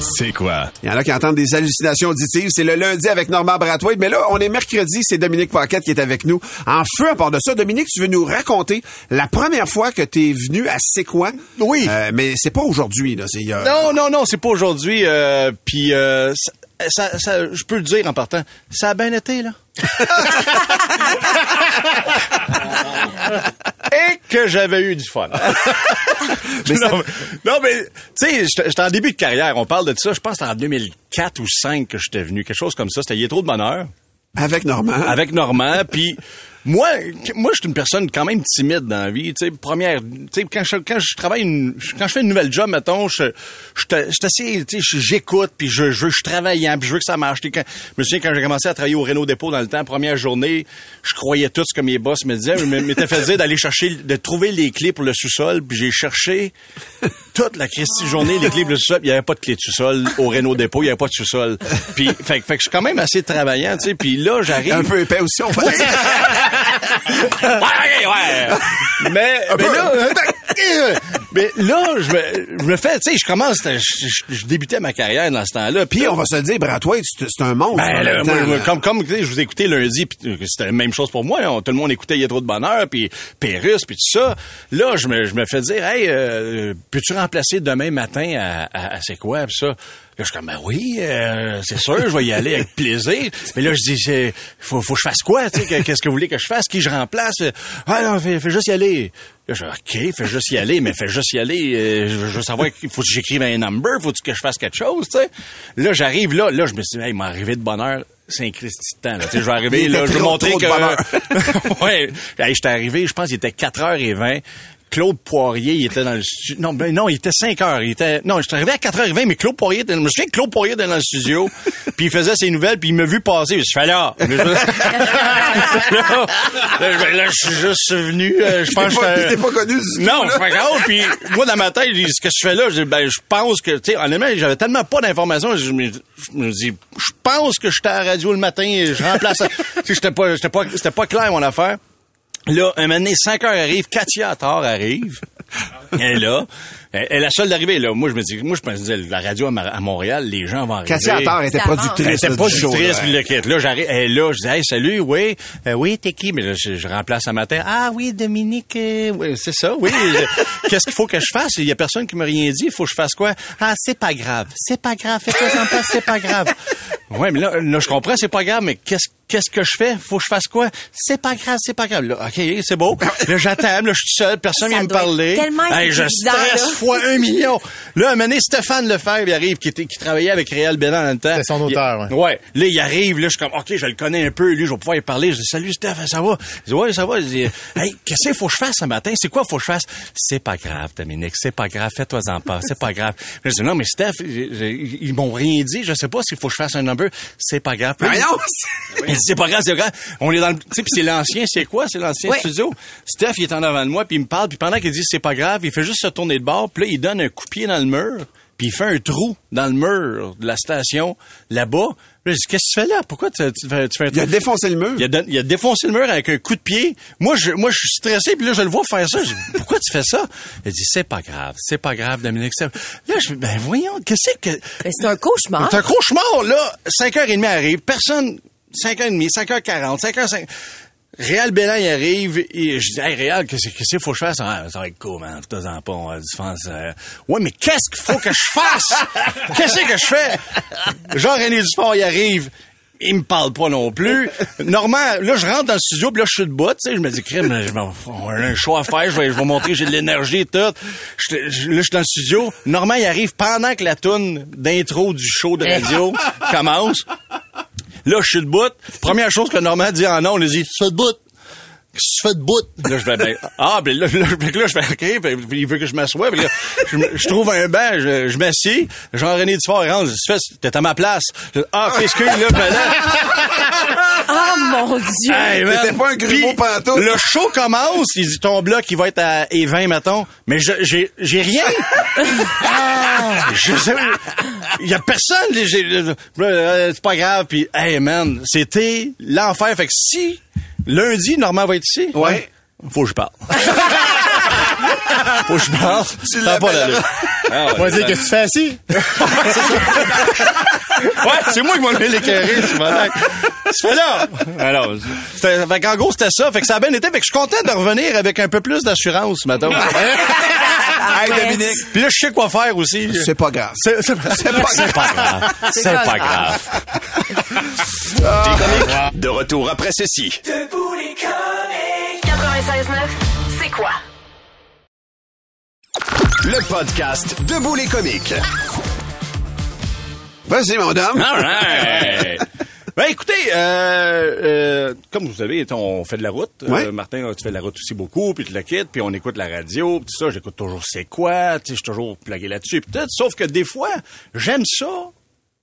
C'est quoi? Il y en a qui entendent des hallucinations auditives. C'est le lundi avec Normand Brathwaite. Mais là, on est mercredi. C'est Dominique Paquette qui est avec nous. En feu, à part de ça, Dominique, tu veux nous raconter la première fois que tu es venu à C'est quoi? Oui. Euh, mais c'est pas aujourd'hui, là. C'est Non, non, non, c'est pas aujourd'hui. Euh, Puis, euh, ça, ça- ça- je peux le dire en partant, ça a bien été, là. Et que j'avais eu du fun. Mais non, mais- non, mais, tu sais, j'étais en début de carrière. On parle de ça. Je pense que c'était en 2004 ou 2005 que j'étais venu. Quelque chose comme ça. C'était Il y a trop de bonheur. Avec Normand. avec Normand. Puis moi, moi, je suis une personne quand même timide dans la vie. Tu sais, première, tu sais, quand je, quand je travaille, une, quand je fais une nouvelle job, mettons, je, je, je suis assez, tu sais, j'écoute, puis je, je veux, je suis travaillant, puis je veux que ça marche. Quand, je me souviens quand j'ai commencé à travailler au Renault Dépôt dans le temps, première journée, je croyais tout ce que mes boss me disaient. Je m'étais fait dire d'aller chercher, de trouver les clés pour le sous-sol, puis j'ai cherché toute la Christie journée les clés pour le sous-sol. Il n'y avait pas de clé de sous-sol au Renault Dépôt, il n'y avait pas de sous-sol. Puis, fait, que- fait que je suis quand même assez travaillant, tu sais. Puis là, j'arrive. Un peu épais aussi, on va. ouais, ouais. Mais, mais là, mais là, je me, je me fais, tu sais, je commence, je, je- je débutais ma carrière dans ce temps-là. Puis on va se le dire, Brathwaite, c'est c'est un monstre. Ben, en là, même moi, temps, moi, là. comme, comme, tu sais, je vous écoutais lundi, puis euh, c'était la même chose pour moi. hein. Tout le monde écoutait Il y a trop de bonheur, puis Pérus, puis tout ça. Là, je me, je me fais dire, hey, euh, peux-tu remplacer demain matin à, à, à c'est quoi, puis ça? Là, je suis comme, ben oui, euh, c'est sûr, je vais y aller avec plaisir. Mais là, je dis, c'est, faut, faut que je fasse quoi, tu sais, qu'est-ce que vous voulez que je fasse, qui je remplace? Ah non, fais, fais juste y aller. Là, je dis, OK, fais juste y aller, mais fais juste y aller. euh, je, veux- savoir, qu'il faut que j'écrive un number, faut que je fasse quelque chose, tu sais? Là, j'arrive là, là, je me suis dit, hey, il m'est arrivé de bonheur. C'est un Christy de temps, là. Tu sais, je vais arriver, Il là, je vais montrer que... ouais. Hey, j'étais arrivé, je pense qu'il était 4h20. Claude Poirier, il était dans le studio. Non, ben non, il était 5 heures. Il était, non, je suis arrivé à 4h20, mais Claude Poirier était, je me souviens que Claude Poirier était dans le studio, puis il faisait ses nouvelles, puis il m'a vu passer. Je suis fait là. Là, je suis juste venu, euh, je pense que t'es pas connu du non, c'est pas grave. Puis moi, dans ma tête, je dis, ce que je fais là, je dis, ben, je pense que, tu sais, honnêtement, j'avais tellement pas d'informations, je me, dis, je pense que j'étais à la radio le matin et je remplace. tu sais, j'étais pas, j'étais pas, c'était pas clair mon affaire. Là, un moment donné, 5 heures arrive, Katia Attar arrive. Elle est là. Elle est la seule d'arriver, là. Moi, je me dis, moi, je me disais, la radio à, Montréal, les gens vont arriver. Cassie Attard était productrice. Elle était là. puis le kit. Là, j'arrive, elle est là, je dis, hey, salut, oui, Euh, oui, t'es qui? Mais là, je, je remplace un matin. Ah oui, Dominique, euh, oui, c'est ça, oui. Qu'est-ce qu'il faut que je fasse? Il y a personne qui m'a rien dit. Il faut que je fasse quoi? Ah, c'est pas grave. C'est pas grave. Fais-toi en place, c'est pas grave. Ouais, mais là, là, je comprends, c'est pas grave, mais qu'est-ce Qu'est-ce que je fais? Faut que je fasse quoi? C'est pas grave, c'est pas grave. Là, OK, c'est beau. Là, j'attends, là, je suis seul, personne Ça vient me parler. tellement Hey, je intimidant, stresse là. Fois un million. Là, un donné, Stéphane Lefebvre, il arrive, qui, était, qui travaillait avec Réal Bélan dans le temps. C'était son auteur, Il- Ouais. Là, il arrive, là, je suis comme, OK, je le connais un peu, lui, je vais pouvoir y parler. Je dis, salut, Steph, ça va? Il dit, ouais, ça va. Je dis, hey, qu'est-ce qu'il faut que je fasse ce matin? C'est quoi faut que je fasse? C'est pas grave, Dominique, c'est pas grave, fais-toi-en pas, c'est pas grave. Je dis, non, mais Steph, ils m'ont rien dit, je sais pas s'il faut que je fasse un number. C'est pas grave. Dit, c'est pas grave, c'est grave. On est dans le, tu sais, puis c'est l'ancien, c'est quoi? C'est l'ancien Ouais. studio. Steph, il est en avant de moi, puis il me parle, puis pendant qu'il dit c'est pas grave, il fait juste se tourner de bord, puis là, il donne un coup de pied dans le mur, puis il fait un trou dans le mur de la station, là-bas. Là, je dis, qu'est-ce que tu fais là? Pourquoi tu, tu fais, tu fais un Il a trou? défoncé le mur. Il a, don- il a défoncé le mur avec un coup de pied. Moi, je, moi, je suis stressé, puis là, je le vois faire ça. Je dis, pourquoi tu fais ça? Il dit, c'est pas grave, c'est pas grave, Dominique. Là, je dis, ben voyons, qu'est-ce que... Mais c'est un cauchemar. C'est un cauchemar, là. 5h30 arrive, personne, 5h30, 5h40, 5h50. Réal Bélan, il arrive, et je dis, hey, Réal, qu'est-ce qu'il faut que je fasse? Ah, ça va être cool, man. Pas, on va euh. Ouais, mais qu'est-ce qu'il faut que je fasse? qu'est-ce que je fais? Jean-René Dupont, il arrive. Il me parle pas non plus. Normand, là, je rentre dans le studio, puis là, je suis debout, tu sais, je me dis, crème, on a un choix à faire, je vais, je vais montrer j'ai de l'énergie et tout. Je- je- là, je suis dans le studio. Normand, il arrive pendant que la toune d'intro du show de radio commence. Là, je suis debout. Première chose que Normand dit en nom, il dit, tu fais debout. Qu'est-ce que tu fais debout? Là, je fais, ben, ah, ben là, là, là, je fais, OK, ben, il veut que je m'assoie. Puis là, je, je trouve un banc, je, je m'assieds. Jean-René Dufort, il rentre, dit, Fais, t'es à ma place. Je dis, ah, qu'est-ce que, là, je me. Oh mon Dieu! Hey, man. T'étais pas un grumeau pantoute. Le show commence, il dit ton bloc il va être à E20 mettons, mais je j'ai j'ai rien. Ah, je sais il y a personne. euh, c'est pas grave. Puis, hey man, c'était l'enfer. Fait que si lundi, Normand va être ici, Ouais. faut que je parle. faut que je parle. Tu pas. Ah ouais, On va dire, que tu fais assis? Ouais, c'est moi qui m'en ai l'écœuré, ce matin. Tu fais là? Alors, fait qu'en gros, c'était ça. Fait que ça a bien été. Fait que je suis content de revenir avec un peu plus d'assurance, ce matin. Hey, Dominique, Puis là, je sais quoi faire aussi. c'est pas grave. C'est pas, c'est pas grave. C'est pas grave. comiques, de retour après ceci. 96.9, c'est quoi? Le podcast Debout les comiques. Vas-y, mon dame. All right. Ben écoutez, euh, euh, comme vous savez, on fait de la route. Ouais. Euh, Martin, tu fais de la route aussi beaucoup, puis tu la quittes, puis on écoute la radio, puis tout ça. J'écoute toujours c'est quoi, tu sais, je suis toujours plagué là-dessus, puis tout. Sauf que des fois, j'aime ça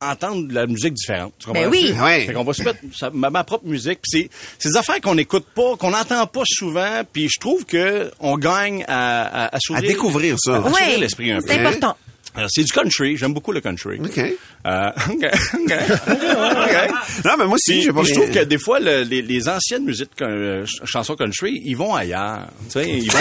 entendre de la musique différente. Tu comprends? Ben oui. Ouais. Fait qu'on va se mettre sa- ma, ma propre musique. Puis c'est, c'est des affaires qu'on n'écoute pas, qu'on n'entend pas souvent. Puis je trouve que on gagne à, à, à s'ouvrir- À découvrir ça. à Ouais, l'esprit un peu. c'est important. C'est du country. J'aime beaucoup le country. OK. Euh, OK. OK. OK. Non, mais moi aussi, j'ai pas je trouve que des fois, le- les, les anciennes musiques, euh, ch- chansons country, ils vont ailleurs. Tu sais, ils vont...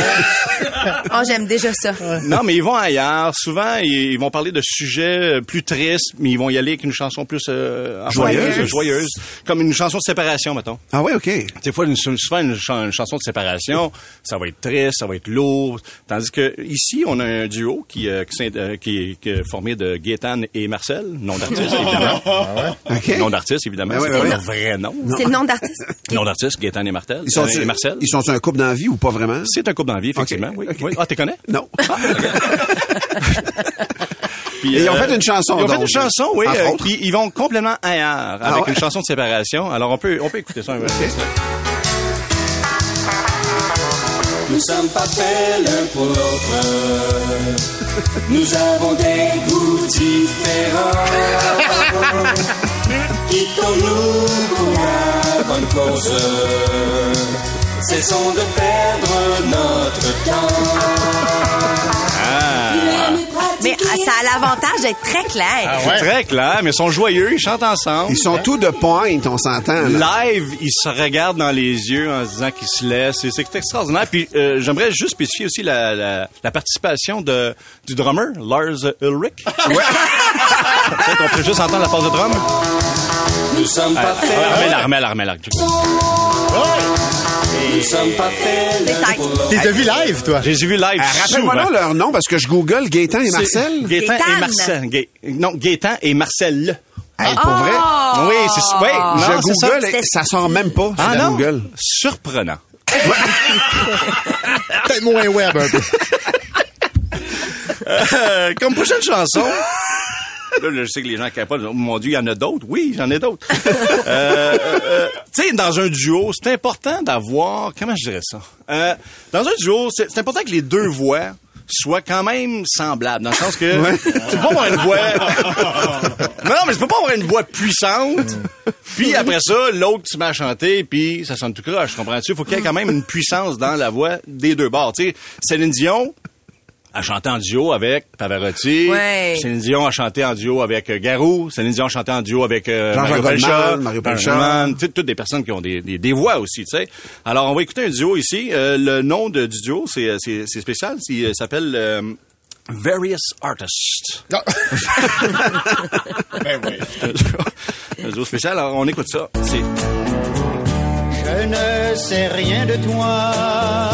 Oh, j'aime déjà ça. non, mais ils vont ailleurs. Souvent, ils, ils vont parler de sujets euh, plus tristes, mais ils vont y aller avec une chanson plus euh, Joyeuse. joyeuse, joyeuse, comme une chanson de séparation, mettons. Ah ouais, OK. Des fois, une, souvent, une, chan- une chanson de séparation, ça va être triste, ça va être lourd. Tandis que ici, on a un duo qui, euh, qui, euh, qui est- qui est formé de Gaétan et Marcel, nom d'artiste, évidemment. OK. Nom d'artiste, évidemment. Ben ouais, c'est leur vrai nom. C'est le nom d'artiste. Nom d'artiste, Gaétan et Martel. Ils sont, Euh, et Marcel. ils sont un couple dans la vie ou pas vraiment? C'est un couple d'envie, effectivement. Ok, Oui. ok. oui. Ah, tu connais? Non. Puis, Et ils ont euh, fait une chanson, Ils ont fait une chanson, oui. Euh, qui- ils vont complètement ailleurs avec ouais? une chanson de séparation. Alors, on peut, on peut écouter ça un peu. Nous sommes pas faits l'un pour l'autre. Nous avons des goûts différents. Quittons-nous pour la bonne cause. Cessons de perdre notre temps. Mais ah, ça a l'avantage d'être très clair. C'est très clair, mais ils sont joyeux, ils chantent ensemble. Ils sont tous de pointe, on s'entend. là. Live, ils se regardent dans les yeux en se disant qu'ils se laissent. C'est- C'est extraordinaire. Puis euh, j'aimerais juste spécifier aussi la, la, la participation de, du drummer, Lars Ulrich. Ouais. Peut-être on peut juste entendre la phase de drum. Nous sommes pas faits. Armel, Armel, Armel, Armel. Nous sommes pas faits vu live, toi? J'ai vu live Euh, Rappelle-moi leur nom parce que je google Gaétan et Marcel. Gaétan et Marcel. Non, Gaétan et Marcel. Hey, pour vrai, Oui, c'est oui, non, je c'est ça. google et ça sort même pas sur Ah non, Google. surprenant. Peut-être moins web un peu. Euh, comme prochaine chanson. Là, je sais que les gens capotent. Oh, mon Dieu, il y en a d'autres. Oui, j'en ai d'autres. Euh, euh, tu sais, dans un duo, c'est important d'avoir... Comment je dirais ça? Euh, dans un duo, c'est important que les deux voix soient quand même semblables. Dans le sens que tu peux pas avoir une voix... non, non, mais tu peux pas avoir une voix puissante. Puis après ça, l'autre met à chanter, puis ça sonne tout croche. Comprends-tu? Il faut qu'il y ait quand même une puissance dans la voix des deux bords. Tu sais, Céline Dion, a chanté en duo avec Pavarotti. Ouais. Céline Dion a chanté en duo avec euh, Garou. Céline Dion a chanté en duo avec euh, Jean-Jacques Mario. Goldman, Mario toutes, toutes des personnes qui ont des, des, des voix aussi, tu sais. Alors, on va écouter un duo ici. Euh, le nom de, du duo, c'est, euh, c'est, c'est spécial. C'est- Il s'appelle euh, Various Artists. Non. ben oui. un duo spécial. Alors, on écoute ça. C'est, Je ne sais rien de toi.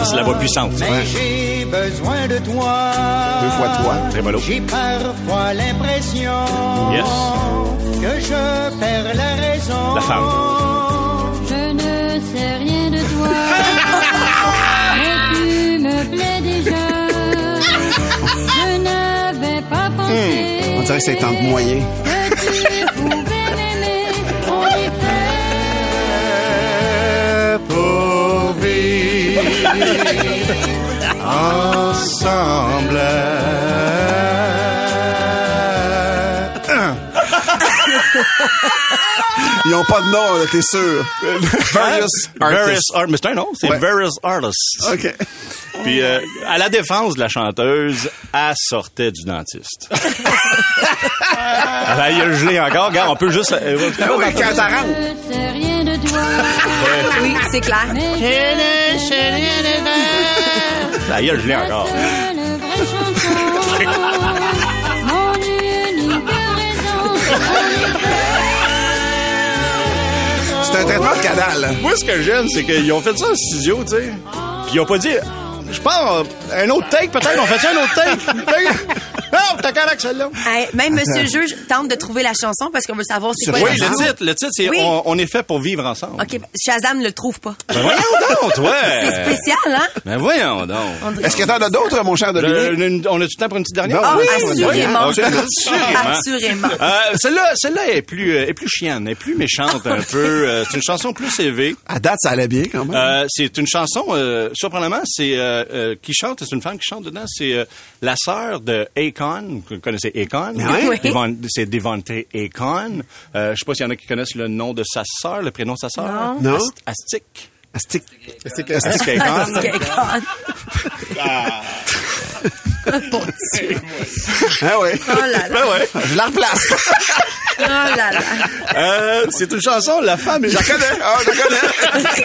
c'est la voix puissante. Mais Ouais. j'ai besoin de toi. Deux fois toi. Très mollo. J'ai parfois l'impression Yes. que je perds la raison. La femme. Je ne sais rien de toi, mais tu me plais déjà. Je n'avais pas pensé. On dirait que c'est temps de moyen. Ensemble. Ils ont pas de nom, là, t'es sûr. Various Various artists. Art, mais c'est un nom, c'est Ouais. Various Artists. OK. Puis euh, à la défense de la chanteuse, elle sortait du dentiste. elle a eu le gelé encore. Regarde, on peut juste... euh, Ah oui, quand elle rentre. Je sais rien de toi. Oui, c'est clair. La gueule gelée encore. Mon unique raison. C'est un traitement de canal. Moi, ce que j'aime, c'est qu'ils ont fait ça en studio, tu sais. Puis ils ont pas dit... Je pense, un autre take, peut-être. On fait ça un autre take? non, t'as correct, celle-là. Hey, même Monsieur le juge tente de trouver la chanson parce qu'on veut savoir c'est quoi Oui, la le chanson. titre, le titre, c'est Oui. on, on est fait pour vivre ensemble. OK, Shazam ne le trouve pas. Ben voyons donc, toi! C'est spécial, hein? Ben voyons donc. Est-ce que t'en as d'autres, mon cher Dominique? Le- une- on a du temps pour une petite dernière? Ben Ah oui, assurément. Ok, assurément. Assurément. Euh, celle-là, celle-là est plus, euh, est plus chienne, est plus méchante un peu. Euh, c'est une chanson plus élevée. À date, ça allait bien quand même. Euh, c'est une chanson, euh, surprenamment, c'est euh, euh, qui chante, c'est une femme qui chante dedans, c'est euh, la sœur de Akon, vous connaissez Akon? Oui. Devon- C'est Devonte Akon. Euh, je sais pas s'il y en a qui connaissent le nom de sa sœur, le prénom de sa sœur. Non. Non. Ast- Astic. Astic. Astic Akon. Ah oui. Oh là là. Ben ouais. Je la replace. Oh là là. Euh, c'est une chanson, la femme. Je la connais. Ah, je la connais.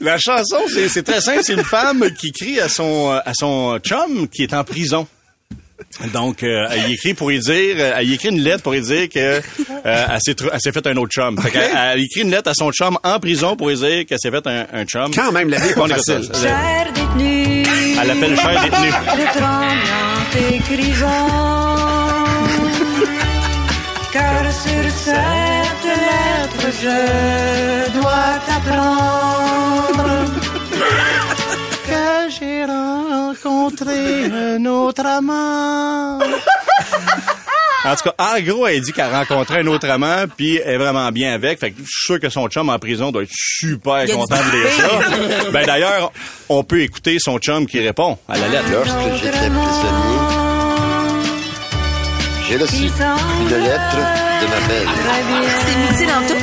La chanson, c'est c'est très simple. C'est une femme qui crie à son, à son chum qui est en prison. Donc, euh, elle y écrit pour lui dire, euh, elle y écrit une lettre pour lui dire que euh, elle s'est elle s'est fait un autre chum. Fait qu'elle- elle écrit une lettre à son chum en prison pour lui dire qu'elle s'est fait un, un chum. Quand même, la vie est pas facile. Cher détenu, Elle l'appelle cher détenu. je tremble en t'écrivant. Car sur cette lettre, je dois t'apprendre que j'ai rencontré un autre amant. En tout cas, en gros, elle dit qu'elle a rencontré un autre amant, puis elle est vraiment bien avec. Fait que je suis sûr que son chum en prison doit être super content de lire ça. Ben d'ailleurs, on peut écouter son chum qui répond à la lettre. Lorsque j'étais prisonnier, j'ai reçu une lettre de ma belle. C'est mixé dans tout?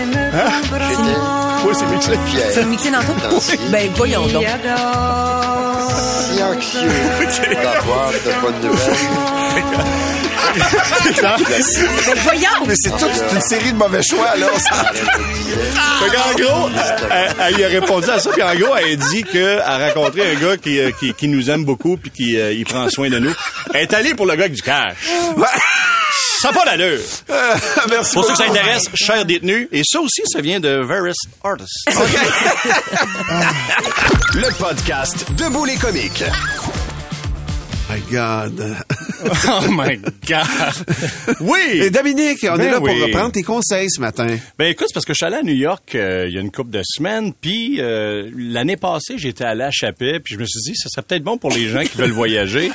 J'étais Oui, c'est mixé. C'est fier, mixé dans tout? Danser. Ben, voyons donc. si anxieux d'avoir de bonnes nouvelles. Ben, voyons! Mais c'est toute une série de mauvais choix, là. Fait qu'en gros, elle, elle- elle y a répondu à ça, puis en gros, elle a dit qu'elle a rencontré un gars qui, euh, qui, qui nous aime beaucoup, puis qui euh, il prend soin de nous. Elle est allée pour le gars avec du cash. Ça n'a pas d'allure. Merci Pour ceux que ça intéresse, cher détenu. Et ça aussi, ça vient de Varus Artist. Le podcast Debout les comiques. My God. oh my God. Oui! Et Dominique, on Ben est là pour reprendre tes conseils ce matin. Ben écoute, c'est parce que je suis allé à New York euh, il y a une couple de semaines, puis euh, l'année passée, j'étais allé à Chapet, puis je me suis dit, ça serait peut-être bon pour les gens qui veulent voyager.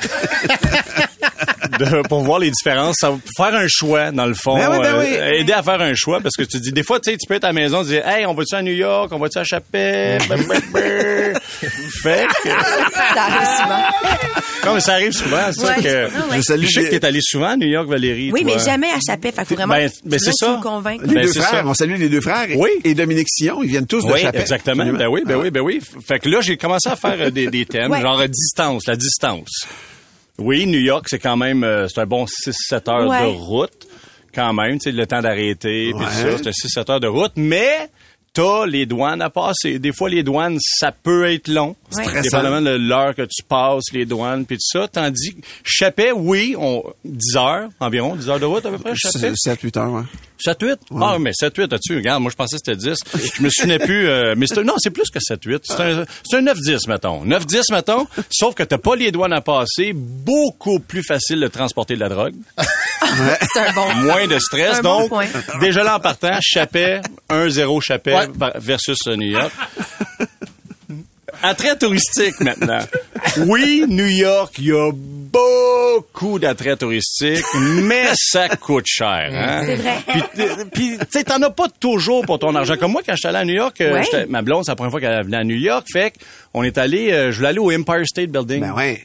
De- pour voir les différences, ça, va faire un choix dans le fond, Ben oui, ben euh, oui. aider à faire un choix parce que tu dis des fois tu sais tu peux être à la maison dire hey on va-tu à New York, on va-tu à Chapet, Ben, ben, ben. fait que Ça arrive souvent. non mais ça arrive souvent ça Ouais. que Ah ouais. Je salue je sais que t'es allé souvent à New York Valérie Oui, toi? mais jamais à Chapet. Fait faut vraiment Ben, ben, c'est que tu ça. me. Les Ben, deux c'est frères, ça. on salue les deux frères. Et, Oui. et Dominique Sillon, ils viennent tous de Oui, Chapet. exactement. Ben oui, ben oui, ben oui. Fait que là, j'ai commencé à faire euh, des, des thèmes, Ouais. genre distance, la distance. Oui, New York, c'est quand même, euh, c'est un bon 6-7 heures Ouais. de route, quand même, tu sais, le temps d'arrêter, puis ça, c'est un 6-7 heures de route, mais t'as les douanes à passer. Des fois, les douanes, ça peut être long. Ouais. Stressant. Dépendamment de l'heure que tu passes, les douanes, puis tout ça. Tandis que Chapet, oui, on, 10 heures, environ, 10 heures de route à peu près, Chapet. 7-8 heures, ouais. 7-8? Ah, mais 7-8, as-tu? Regarde, moi, je pensais que c'était 10. Je me souvenais plus. euh, mais c'est un- non, c'est plus que 7-8. C'est un, c'est un 9-10, mettons. 9-10, mettons. Sauf que t'as pas les douanes à passer. Beaucoup plus facile de transporter de la drogue. C'est un bon. Moins de stress. Un bon donc, point. déjà là en partant, Chapet, 1-0 Chapet Ouais. par- versus New York. Attrait touristique maintenant. Oui, New York, il y a beaucoup d'attraits touristiques, mais ça coûte cher. Hein? C'est vrai. Puis, euh, Puis, tu sais, t'en as pas toujours pour ton argent. Comme moi, quand j'étais allé à New York, euh, Ouais. ma blonde, c'est la première fois qu'elle venait à New York, fait qu'on est allé, euh, je voulais aller au Empire State Building. Ben ouais.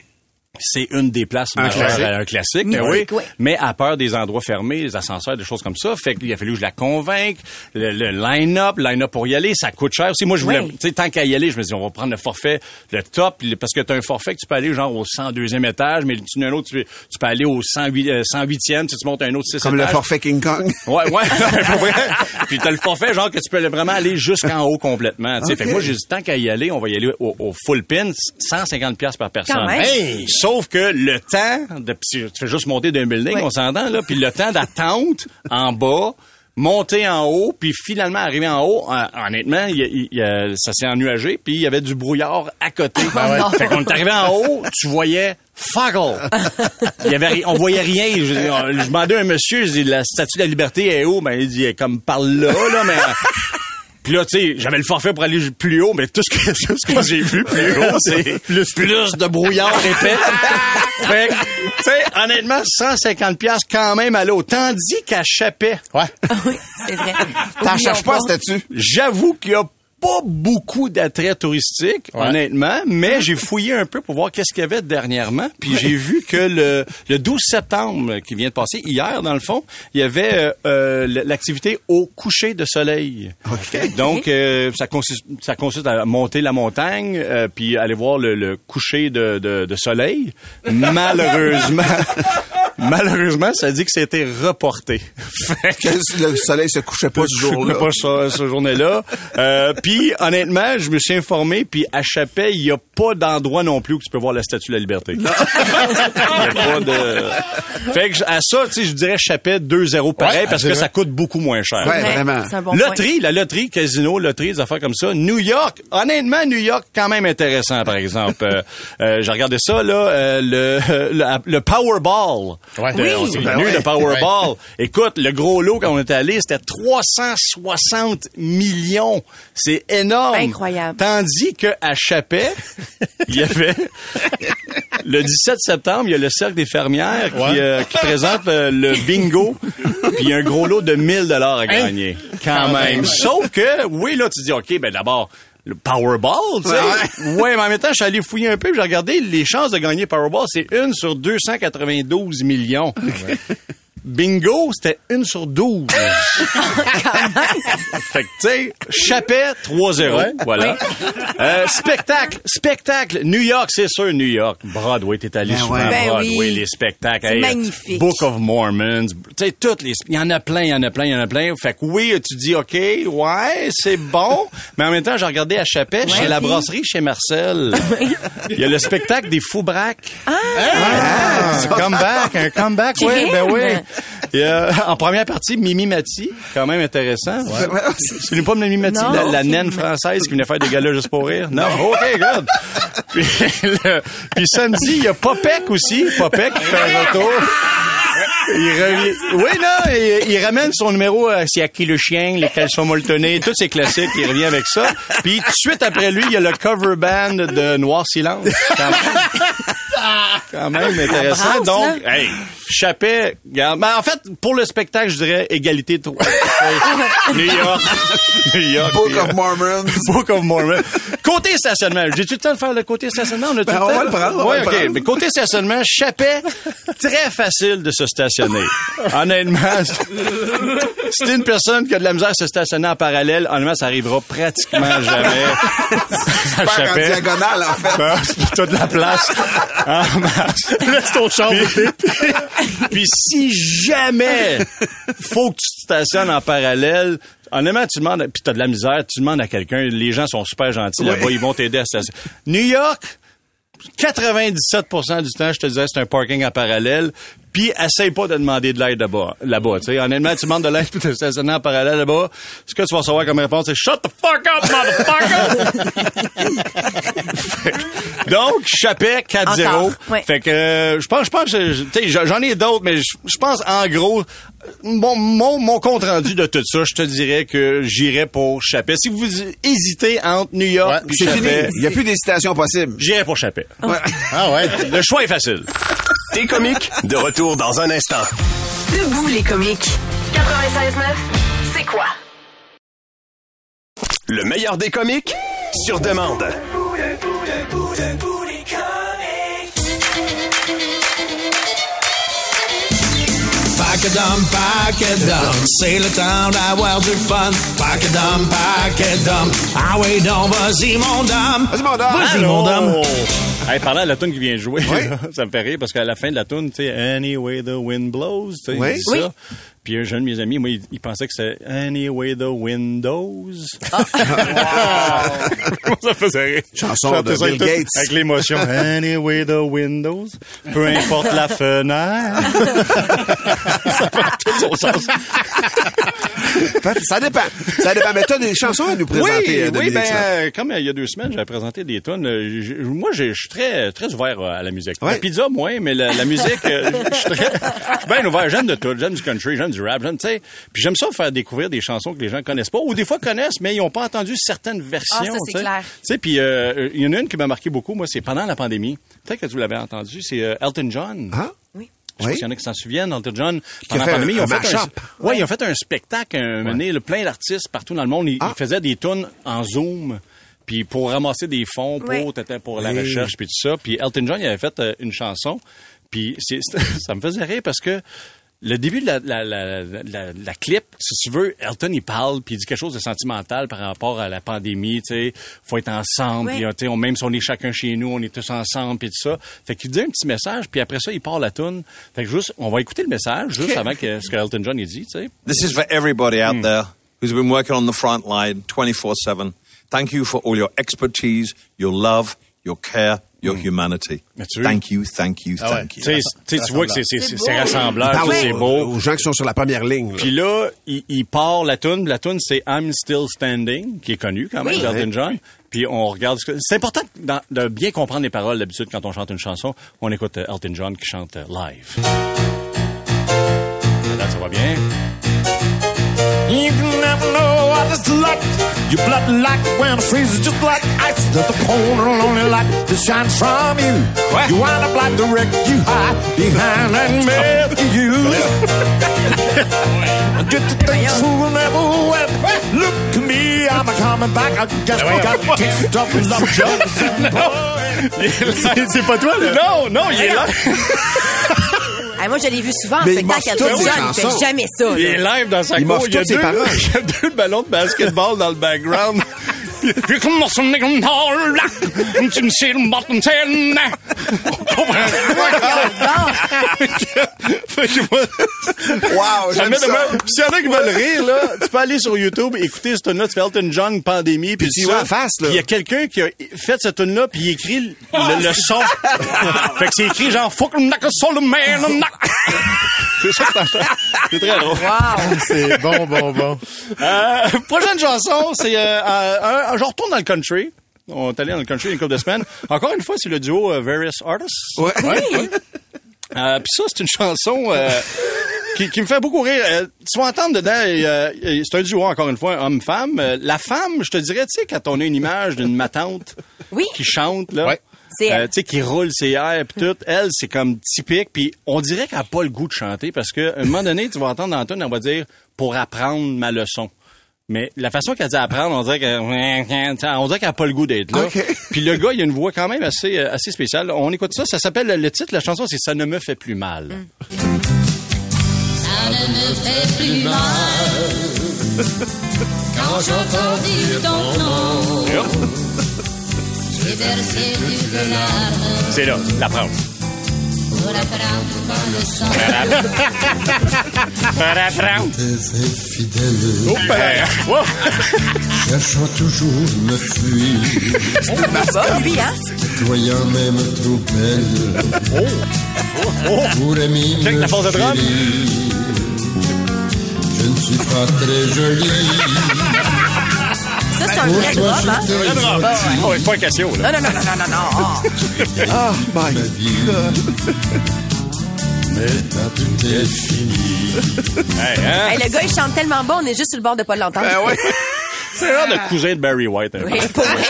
C'est une des places Un majeures classique. à un classique, ben oui. Mythique, oui. Mais à peur des endroits fermés, les ascenseurs, des choses comme ça, fait qu'il a fallu que je la convainque. Le, le line-up, le line-up pour y aller, ça coûte cher aussi. Moi, je voulais, Oui. tu sais, tant qu'à y aller, je me dis, on va prendre le forfait, le top, parce que tu as un forfait que tu peux aller genre au 102e étage, mais tu un autre, tu, tu peux aller au 108, euh, 108e, tu, sais, tu montes un autre 6 Comme le forfait King Kong. Ouais, ouais. Puis t'as le forfait, genre que tu peux vraiment aller jusqu'en haut complètement. tu sais. Fait que moi, j'ai dit, tant qu'à y aller, on va y aller au, au full pin, 150 pièces par personne. Quand même. Hey! Sauf que le temps, de, tu fais juste monter d'un building, Ouais. on s'entend, là, puis le temps d'attente en bas, monter en haut, puis finalement arriver en haut, euh, honnêtement, il il ça s'est ennuagé, puis il y avait du brouillard à côté. non. Fait qu'on est arrivé en haut, tu voyais fuck all. Il y avait, ri- on voyait rien. Je, je demandais à un monsieur, je dis, la statue de la liberté est où? Ben, il dit, comme par là, là, mais... Puis là, tu sais, j'avais le forfait pour aller plus haut, mais tout ce que, tout ce que j'ai vu plus haut, c'est plus, plus de brouillard épais. fait que, tu sais, honnêtement, 150 pièces quand même à l'eau. Tandis qu'à Chapet, Ouais. Oui, c'est vrai. T'en cherches pas, statut. j'avoue qu'il y a pas beaucoup d'attraits touristiques, Ouais. honnêtement, mais j'ai fouillé un peu pour voir qu'est-ce qu'il y avait dernièrement, puis j'ai vu que le, le 12 septembre qui vient de passer, hier dans le fond, il y avait euh, euh, l'activité au coucher de soleil. Donc, euh, ça, consiste, ça consiste à monter la montagne, euh, puis aller voir le, le coucher de, de, de soleil. Malheureusement... Malheureusement, ça dit que c'était reporté. Fait que- le soleil se couchait pas ce jour-là. pas ce, ce journée-là. Euh, puis, honnêtement, je me suis informé, puis à Chapet, il n'y a pas d'endroit non plus où tu peux voir la Statue de la Liberté. Il n'y a pas de... Fait que à ça, tu sais, je dirais Chapet 2-0 pareil, Ouais, parce que ça coûte beaucoup moins cher. Ouais, vraiment. Bon point. loterie, la loterie, casino, loterie, des affaires comme ça. New York, honnêtement, New York, quand même intéressant, par exemple. Euh, euh, J'ai regardé ça, là, euh, le, le, le Powerball. Ouais. De- Oui. on s'est Ben connu, ouais. le Powerball. Écoute, le gros lot, quand on était allé, c'était 360 millions. C'est énorme. Incroyable. Tandis que à Chapet, il y avait... Le 17 septembre, il y a le Cercle des fermières qui, euh, qui présente euh, le bingo, puis il y a un gros lot de 1000 dollars à gagner. Quand Quand même. même. Sauf que, oui, là, tu dis, OK, ben d'abord, le Powerball, tu sais. Ouais. mais en même temps, je suis allé fouiller un peu, puis j'ai regardé les chances de gagner Powerball, c'est une sur 292 millions. Bingo, c'était une sur 12. fait que, tu sais, Chapet, 3-0. Ouais. Voilà. Euh, spectacle, spectacle. New York, c'est sûr, New York. Broadway, t'es allé Ben souvent à Ben Broadway, oui. les spectacles. Hey, magnifique. Book of Mormons. Tu sais, toutes les, il y en a plein, il y en a plein, il y en a plein. Fait que oui, tu dis, OK, ouais, c'est bon. Mais en même temps, j'ai regardé à Chapet, chez la brasserie, chez Marcel. Il y a le spectacle des fous braques. Ah, un comeback, un comeback, Tu oui, ben oui. Et, euh, en première partie, Mimi Mati, quand même intéressant. C'est pas Mimi Mati, la, la naine française qui venait faire des galas juste pour rire? Non, OK, good. Puis, le- puis samedi, il y a Popek aussi. Popek qui fait un retour. Il revient. Oui, non, il, il ramène son numéro euh, C'est à qui le chien, les caleçons molletonnés, tous ces classiques, il revient avec ça. Puis tout de suite après lui, il y a le cover band de Noir Silence. Quand même, quand même intéressant. brasse, Donc, hey, Chapet, regarde. Ben, en fait, pour le spectacle, je dirais égalité de trois. New York. New York. Book of York. Mormons. Book of Mormon. Côté stationnement, j'ai-tu le temps de faire le côté stationnement? On, a-tu Ben, le on temps? va le prendre, le OK. prendre. Mais côté stationnement, Chapet, très facile de se stationner. Honnêtement, si t'es une personne qui a de la misère à se stationner en parallèle, honnêtement, ça arrivera pratiquement jamais. à Faire en diagonale, en fait. Ah, c'est toute la place en. Laisse ton char puis, puis si jamais faut que tu te stationnes en parallèle, honnêtement, tu demandes, puis t'as de la misère, tu demandes à quelqu'un, les gens sont super gentils là-bas, ils vont t'aider à stationner. New York, 97% du temps, je te disais, c'est un parking en parallèle. Puis, essaye pas de demander de l'aide là-bas. Là-bas, tu sais. Honnêtement, tu demandes de l'aide pour te stationner en parallèle là-bas. Ce que tu vas recevoir comme réponse, c'est Shut the fuck up, motherfucker! Donc, Chapet 4-0. Encore, ouais. Fait que, euh, je pense, je pense, que je- tu sais, j'en ai d'autres, mais je pense, en gros, mon, mon, mon compte rendu de tout ça, je te dirais que j'irais pour Chapet. Si vous hésitez entre New York Ouais, et C'est fini. Il n'y a plus d'hésitation possible. j'irais pour Chapet. Ah ouais. Le choix est facile. T'es comique, de retour dans un instant. Debout les comiques. 96.9, c'est quoi? Le meilleur des comiques, sur demande. Pack a dum, pack a dum, sail it down, avoir du fun. Pack a dum, pack a dum, ah oui donc, vas-y mon dame. Vas-y, mon dame. Vas-y mon dame. Hey, parlant de la tune qui vient de jouer, Oui. là, ça me fait rire parce qu'à la fin de la tune, tu sais, Anyway the wind blows, tu sais, Oui. Oui. Puis un jeune de mes amis, moi, il, il pensait que c'était Anyway the windows. Ah. ça faisait rire. Chanson de Bill tout- Gates. Avec l'émotion. Anyway the windows, peu importe la fenêtre. ça fait tout son sens. Ça dépend. Ça dépend. Mais t'as des chansons à nous présenter, Oui, euh, oui, Dominique, ben, euh, comme il y a deux semaines, j'avais présenté des tunes. euh, moi, je suis très, très ouvert à la musique. Ouais. La pizza, moins, mais la, la musique, je suis très, je suis bien ouvert. J'aime de tout. J'aime du country, j'aime du rap, j'aime, tu sais. Puis j'aime ça faire découvrir des chansons que les gens connaissent pas, ou des fois connaissent, mais ils ont pas entendu certaines versions. Ah, ça, c'est tu clair. Tu sais, puis euh, il y en a une qui m'a marqué beaucoup. Moi, c'est pendant la pandémie. Peut-être que vous l'avez entendu. C'est euh, Elton John. Ah? Oui. Je sais pas Oui. s'il y en a qui s'en souviennent, Elton John. a Pendant la pandémie, un- ils ont un fait un, mash-up. ouais, ils ont fait un spectacle, un mené, le plein d'artistes partout dans le monde. Ils, Ah. ils faisaient des tunes en Zoom. Puis pour ramasser des fonds pour, Oui. pour la Oui. recherche puis tout ça. Puis Elton John, il avait fait euh, une chanson. Puis c'est- ça me faisait rire parce que le début de la, la, la, la, la clip, si tu veux, Elton, il parle, puis il dit quelque chose de sentimental par rapport à la pandémie, tu sais, faut être ensemble, Ouais. sais, on, même si on est chacun chez nous, on est tous ensemble, puis tout ça. Fait qu'il dit un petit message, puis après ça, il part la tune. Fait que juste, on va écouter le message, juste avant que ce que Elton John, il dit, tu sais. This is for everybody out there who's been working on the front line 24 7. Thank you for all your expertise, your love, your care, your humanity. Mais tu- Thank you, thank you, Ah ouais. thank you. Tu sais, tu vois que c'est- c'est C'est c'est beau. rassembleur, Parle tout, c'est beau. Aux gens qui sont sur la première ligne. Puis là, il, il part la tune. La tune, c'est I'm Still Standing, qui est connue quand même, Oui. d'Elton John. Puis on regarde... ce que- C'est important dans- de bien comprendre les paroles d'habitude quand on chante une chanson. On écoute euh, Elton John qui chante euh, live. Là, ça va bien? You can never know what it's like. Your blood like when it freezes just like ice. There's a cold and lonely light that shines from you. You wind up like the wreck you hide behind that myth you use. Get to think who never win. Look to me, I'm a coming back. I guess we got to take stuff with love just C'est pas toi, là? Non, non, il est là. Ah, moi, je l'ai vu souvent en Mais il spectacle. Elton toutes ses John, il chansons. fait jamais ça. Il est live dans sa Il cour. Il y a toutes ses deux- paroles. il y a deux ballons de basketball dans le background. Puis comment son nez comme dans le lac. On comprend Wow, j'aime ça. même. S'il y en a qui veulent rire, là, tu peux aller sur YouTube, écouter cette tune-là, tu fais Elton John, pandémie, puis tu vois en face, là. Il y a quelqu'un qui a fait cette tune-là, puis il écrit le, le- le son. fait que c'est écrit genre, fuck knock a soul man, knock. C'est ça que t'entends. C'est très drôle. C'est bon, bon, bon. Euh, prochaine chanson, c'est euh, euh, un- je retourne dans le country. On est allé dans le country une couple de semaines. Encore une fois, c'est le duo euh, Various Artists. Ouais. Euh, Puis ça, c'est une chanson euh, qui, qui me fait beaucoup rire. Euh, tu vas entendre dedans, euh, c'est un duo, encore une fois, homme-femme. Euh, la femme, je te dirais, tu sais, quand on a une image d'une matante Oui. qui chante, là, Ouais. Euh, tu sais, qui roule ses airs, puis tout, elle, c'est comme typique. Puis on dirait qu'elle n'a pas le goût de chanter parce qu'à un moment donné, tu vas entendre tune, elle va dire « pour apprendre ma leçon ». Mais la façon qu'elle dit apprendre, on dirait qu'elle on dirait qu'elle a pas le goût d'être là. Puis le gars, il a une voix quand même assez euh, assez spéciale. On écoute ça, ça s'appelle le titre de la chanson, c'est ça ne me fait plus mal. Ça ne me fait plus mal quand j'entends dire ton nom. J'ai versé plus de larmes C'est là, l'apprendre. Pour apprendre comme le sang. Pour apprendre. Tes infidèles, Oh, ben, wow. cherchant toujours me fuir, hein? voyant même trop belle. Pour. Je ne suis pas très jolie. Ça, c'est un vrai Pour toi, drum, hein? je t'ai gentil. Oh, pas un Casio, là. Non, non, non, non, non, non. Ah, my. ma vie. Mais est fini, Hey, hein? Hey, le gars, il chante tellement bon, on est juste sur le bord de pas l'entendre. Ben ouais. C'est un genre de cousin de Barry White. un peu. Oui, pour vrai,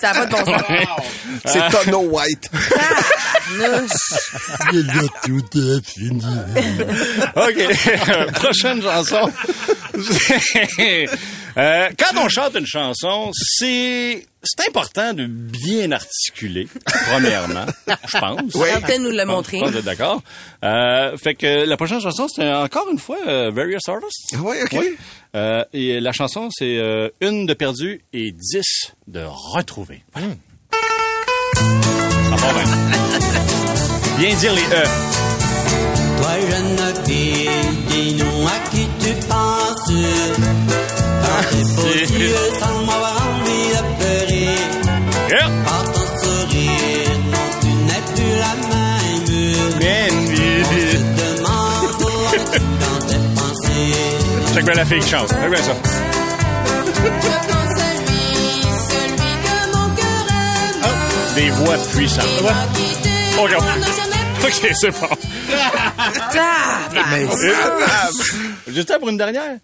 ça va de bon sens. C'est Tono White. Tabarnouche. et là tout est fini. OK. Prochaine chanson. Euh, quand on chante une chanson, c'est c'est important de bien articuler, premièrement, je pense. Ouais. Elton nous l'a montré. Je pense que vous êtes d'accord. Euh, fait que la prochaine chanson, c'est encore une fois euh, Various Artists. Oui, OK. Oui. Euh, et la chanson, c'est euh, une de perdue et dix de retrouvée. Voilà. Ça part bien. Bien dire les E. Toi, jeune fille, dis-nous à qui. Check bien la fille qui chante. Check bien ça. Des voix puissantes. Oh, regarde. OK, c'est bon. Mais Juste pour une dernière?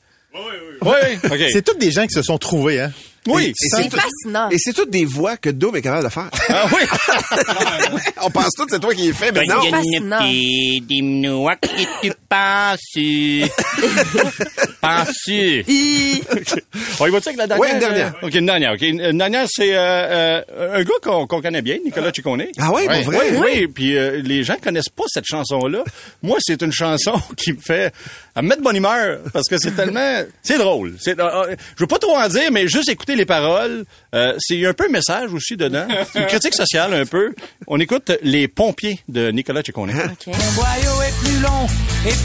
Oui, oui. Oui, OK. C'est tous des gens qui se sont trouvés, hein? Oui. C'est fascinant. Et c'est toutes des voix que Dome est capable de faire. Ah oui? On pense que c'est toi qui les fais, mais non. Fascinant. Dis-nous à qui tu penses. Penses. On y va-tu avec la dernière? Ouais, une dernière. euh? OK, une dernière. OK, une dernière, c'est euh, euh, un gars qu'on connaît bien, Nicolas Ciccone. Ah ouais, pour vrai? Oui, oui. Puis euh, les gens connaissent pas cette chanson-là. Moi, c'est une chanson qui me fait me mettre de bonne humeur parce que c'est tellement... C'est drôle. Euh, euh, je veux pas trop en dire, mais juste écouter les paroles, euh, c'est un peu un message aussi dedans. Une critique sociale un peu. On écoute Les pompiers de Nicolas Ciccone. Mon boyau est plus long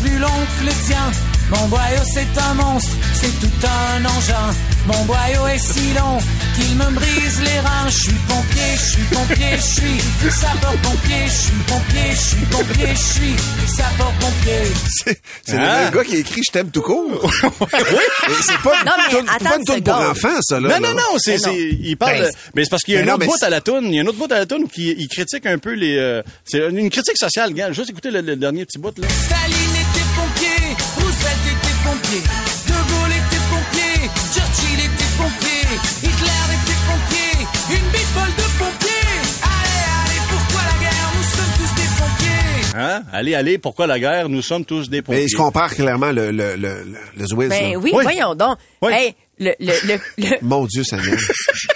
plus long que le. Mon boyau c'est un monstre, c'est tout un engin. Mon boyau est si long qu'il me brise les reins. Je suis pompier, je suis pompier, je suis sapeur-pompier, je suis pompier, je suis pompier, je suis sapeur-pompier. C'est c'est Ah. le gars qui a écrit Je t'aime tout court. Et c'est pas, Non, mais une attends pas une une pour enfants, ça, là. Non, non, non, c'est, c'est, il parle, Ben, de- mais c'est parce qu'il y a mais un non, autre bout à la toune, il y a un autre bout à la toune qui il critique un peu les, euh, c'est une critique sociale, gars. Juste écouter le, le dernier petit bout, là. Staline Roosevelt était pompier, De Gaulle était pompier, Churchill était pompier, Hitler était pompier, une ball de pompiers. Allez, allez, pourquoi la guerre? Nous sommes tous des pompiers. Hein? Allez, allez, pourquoi la guerre? Nous sommes tous des pompiers. Mais je compare clairement le, le, le, le, le Zwiz, Ben oui, Oui. voyons donc. Oui. Hey, le, le, le, le- Mon Dieu, Seigneur.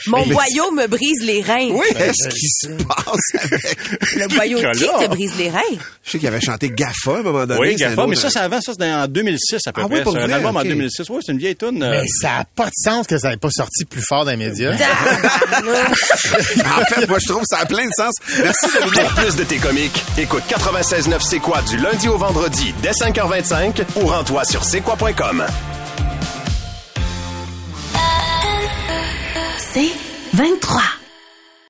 mon boyau me brise les reins. Qu'est-ce qui se passe avec... Le boyau qui te brise les reins? Je sais qu'il avait chanté Gaffa à un moment donné. Oui, Gaffa, mais ça, c'est avant, ça, c'est en 2006 à peu Ah oui, près. pour c'est un vrai? album en Ok. 2006. Oui, c'est une vieille tune. euh, Mais ça n'a pas de sens que ça n'ait pas sorti plus fort dans les médias. En fait, moi, je trouve que ça a plein de sens. Merci, Dominique. Pour plus de tes comiques, écoute 96.9 C'est quoi du lundi au vendredi dès 5h25 ou rends-toi sur c'est quoi.com. C'est 23.